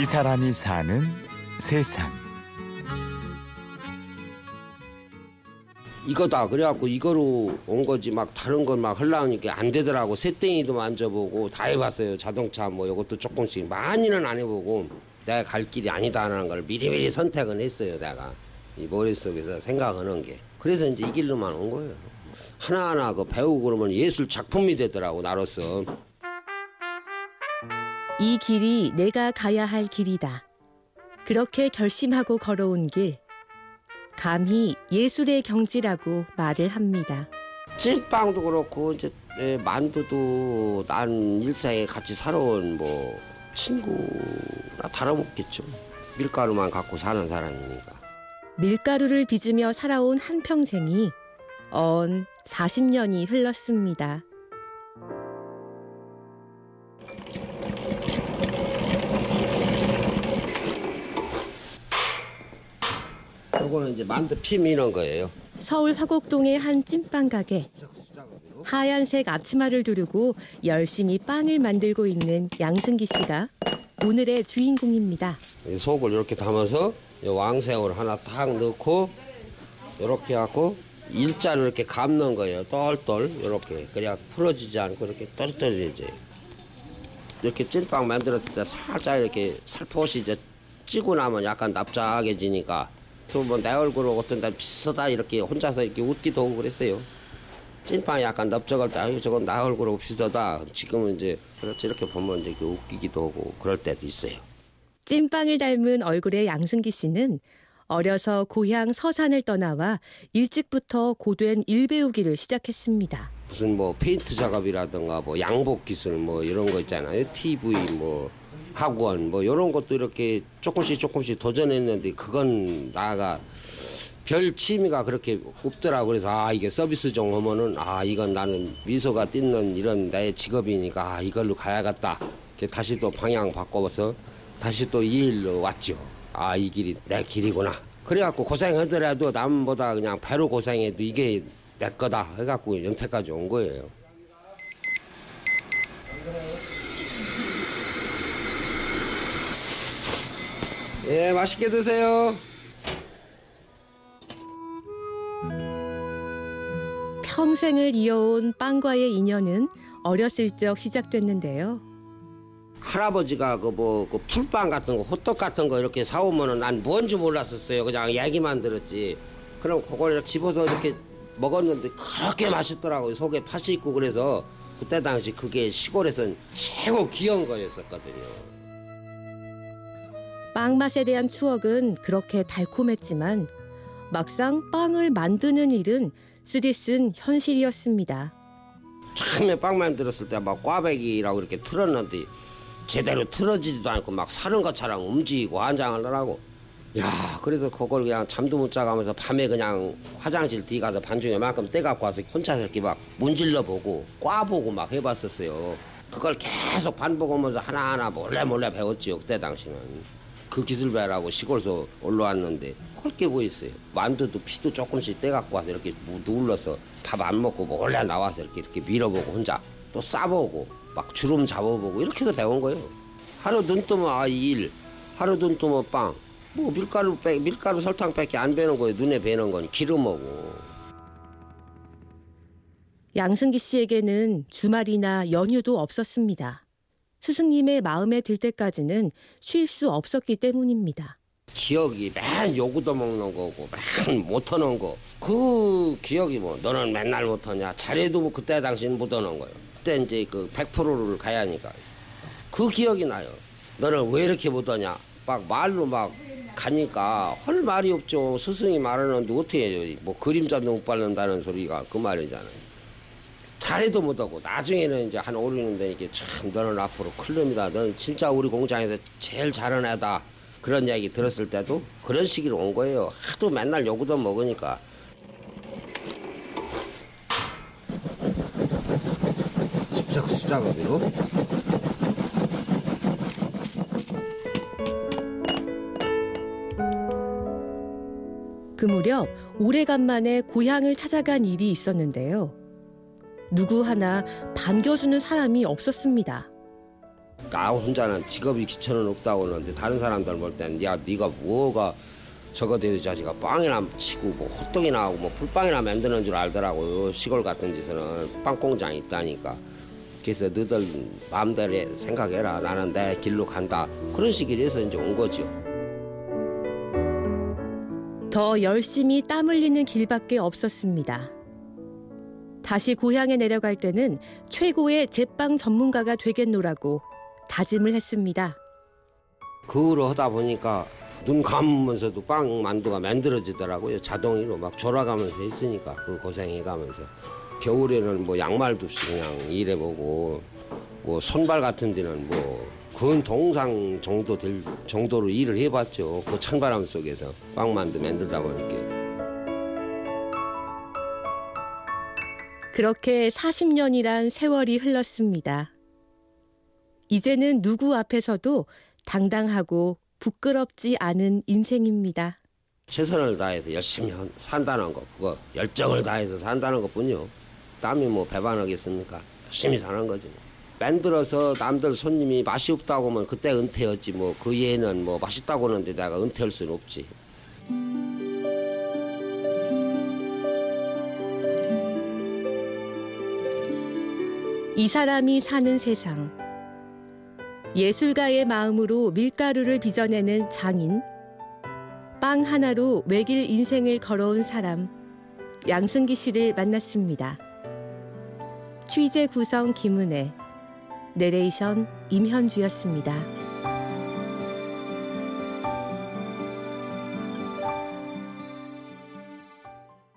이 사람이 사는 세상. 이거다 그래갖고 이거로 온 거지. 막 다른 건 막 흘러오니까 안 되더라고. 새땡이도 만져보고 다 해봤어요. 자동차 뭐 이것도 조금씩. 많이는 안 해보고 내가 갈 길이 아니다라는 걸 미리미리 선택은 했어요 내가. 이 머릿속에서 생각하는 게. 그래서 이제 이 길로만 온 거예요. 하나하나 그 배우고 그러면 예술 작품이 되더라고 나로서 이 길이 내가 가야 할 길이다. 그렇게 결심하고 걸어온 길. 감히 예술의 경지라고 말을 합니다. 찐빵도 그렇고 이제 내 만두도 난 일생에 같이 살아온 뭐 친구나 다름없겠죠. 밀가루만 갖고 사는 사람이니까. 밀가루를 빚으며 살아온 한 평생이 언 40년이 흘렀습니다. 요거는 이제 만두 피 미는 거예요. 서울 화곡동의 한 찐빵 가게. 하얀색 앞치마를 두르고 열심히 빵을 만들고 있는 양승기 씨가 오늘의 주인공입니다. 이 속을 이렇게 담아서 이 왕새우를 하나 탁 넣고 이렇게 갖고 일자로 이렇게 감는 거예요. 똘똘 이렇게 그냥 풀어지지 않고 이렇게 똘똘해져요. 이렇게 찐빵 만들었을 때 살짝 이렇게 살포시 이제 찌고 나면 약간 납작해지니까 그뭐내 얼굴 어떤 날 비슷하다 이렇게 혼자서 이렇게 웃기도 하고 그랬어요. 찐빵이 약간 넓적할 때 아유 저건 나 얼굴하고 비슷하다. 지금은 이제 그렇지 이렇게 보면 이제 웃기기도 하고 그럴 때도 있어요. 찐빵을 닮은 얼굴의 양승기 씨는 어려서 고향 서산을 떠나와 일찍부터 고된 일 배우기를 시작했습니다. 무슨 뭐 페인트 작업이라든가 뭐 양복 기술 뭐 이런 거 있잖아요. TV 뭐 학원 뭐 이런 것도 이렇게 조금씩 조금씩 도전했는데 그건 나가 별 취미가 그렇게 없더라고. 그래서 아 이게 서비스종 하면은 아 이건 나는 미소가 띄는 이런 나의 직업이니까 아 이걸로 가야겠다. 이렇게 다시 또 방향 바꿔서 다시 또 이 일로 왔죠. 아 이 길이 내 길이구나. 그래갖고 고생하더라도 남보다 그냥 배로 고생해도 이게 내 거다 해갖고 연태까지 온 거예요 예 맛있게 드세요 평생을 이어온 빵과의 인연은 어렸을 적 시작됐는데요. 할아버지가 그뭐 그 풀빵 같은 거 호떡 같은 거 이렇게 사오면은 난 뭔지 몰랐었어요. 그냥 얘기만 들었지. 그럼 그걸 집어서 이렇게 먹었는데 그렇게 맛있더라고요. 속에 팥이 있고 그래서 그때 당시 그게 시골에선 최고 귀여운 거였었거든요. 빵 맛에 대한 추억은 그렇게 달콤했지만 막상 빵을 만드는 일은 쓰디쓴 현실이었습니다. 처음에 빵 만들었을 때 막 꽈배기라고 이렇게 틀었는데 제대로 틀어지지도 않고 막 사는 것처럼 움직이고 환장을 하라고. 야, 그래서 그걸 그냥 잠도 못 자가면서 밤에 그냥 화장실 뒤 가서 반중에 만큼 떼갖고 와서 혼자서 이렇게 막 문질러 보고 꽈 보고 막 해봤었어요. 그걸 계속 반복하면서 하나하나 몰래 몰래 배웠지요 그때 당시는. 그 기술 배라고 시골에서 올라왔는데 헐게 보였어요. 만두도 피도 조금씩 떼갖고 와서 이렇게 눌러서 밥 안 먹고 몰래 나와서 이렇게 이렇게 밀어보고 혼자 또 싸보고 막 주름 잡아보고 이렇게 해서 배운 거예요. 하루 눈 뜨면 아 일, 하루 눈 뜨면 빵. 뭐 밀가루 빼 밀가루 설탕밖에 안 배는 거예요. 눈에 배는 건 기름하고. 양승기 씨에게는 주말이나 연휴도 없었습니다. 스승님의 마음에 들 때까지는 쉴 수 없었기 때문입니다. 기억이 맨 요구도 먹는 거고 맨 못하는 거. 그 기억이 뭐 너는 맨날 못하냐. 잘해도 뭐 그때 당시는 못하는 거예요. 그때 이제 그 100%를 가야 하니까. 그 기억이 나요. 너는 왜 이렇게 못하냐. 막 말로 막 가니까 헐 말이 없죠. 스승이 말하는데 어떻게 해요. 뭐 그림자도 못 밟는다는 소리가 그 말이잖아요. 잘해도 못하고 나중에는 이제 한 오르는 데니까 참 너는 앞으로 큰 놈이다. 너는 진짜 우리 공장에서 제일 잘하는 애다. 그런 이야기 들었을 때도 그런 시기로 온 거예요. 하도 맨날 요구도 먹으니까. 십작 수작업이로. 그 무렵 오래간만에 고향을 찾아간 일이 있었는데요. 누구 하나 반겨주는 사람이 없었습니다. 나 혼자는 직업이 기천은 없다고 하는데 다른 사람들 볼 때는 야 네가 뭐가 저거 대도 자식아 빵이나 치고 뭐 호떡이나 하고 뭐 풀빵이나 만드는 줄 알더라고요. 시골 같은 데서는 빵 공장이 있다니까. 그래서 너들 마음대로 해, 생각해라. 나는 내 길로 간다. 그런 식으로 해서 이제 온 거죠. 더 열심히 땀 흘리는 길밖에 없었습니다. 다시 고향에 내려갈 때는 최고의 제빵 전문가가 되겠노라고 다짐을 했습니다. 그거를 하다 보니까 눈 감으면서도 빵 만두가 만들어지더라고요. 자동으로 막 졸아가면서 했으니까 그 고생해가면서 겨울에는 뭐 양말도 없이 그냥 일해보고 뭐 손발 같은 데는 뭐 근 동상 정도 될 정도로 일을 해봤죠. 그 찬바람 속에서 빵 만두 만들다 보니까. 그렇게 40년이란 세월이 흘렀습니다. 이제는 누구 앞에서도 당당하고 부끄럽지 않은 인생입니다. 최선을 다해서 열심히 한- 산다는 거 그거 열정을 다해서 산다는 것뿐이요 땀이 뭐 배반하겠습니까 열심히 사는 거지 뭐. 만들어서 남들 손님이 맛이 없다고 하면 그때 은퇴였지 뭐그 예는 뭐 맛있다고 하는데 내가 은퇴할 수는 없지 이 사람이 사는 세상. 예술가의 마음으로 밀가루를 빚어내는 장인. 빵 하나로 외길 인생을 걸어온 사람. 양승기 씨를 만났습니다. 취재 구성 김은혜. 내레이션 임현주였습니다.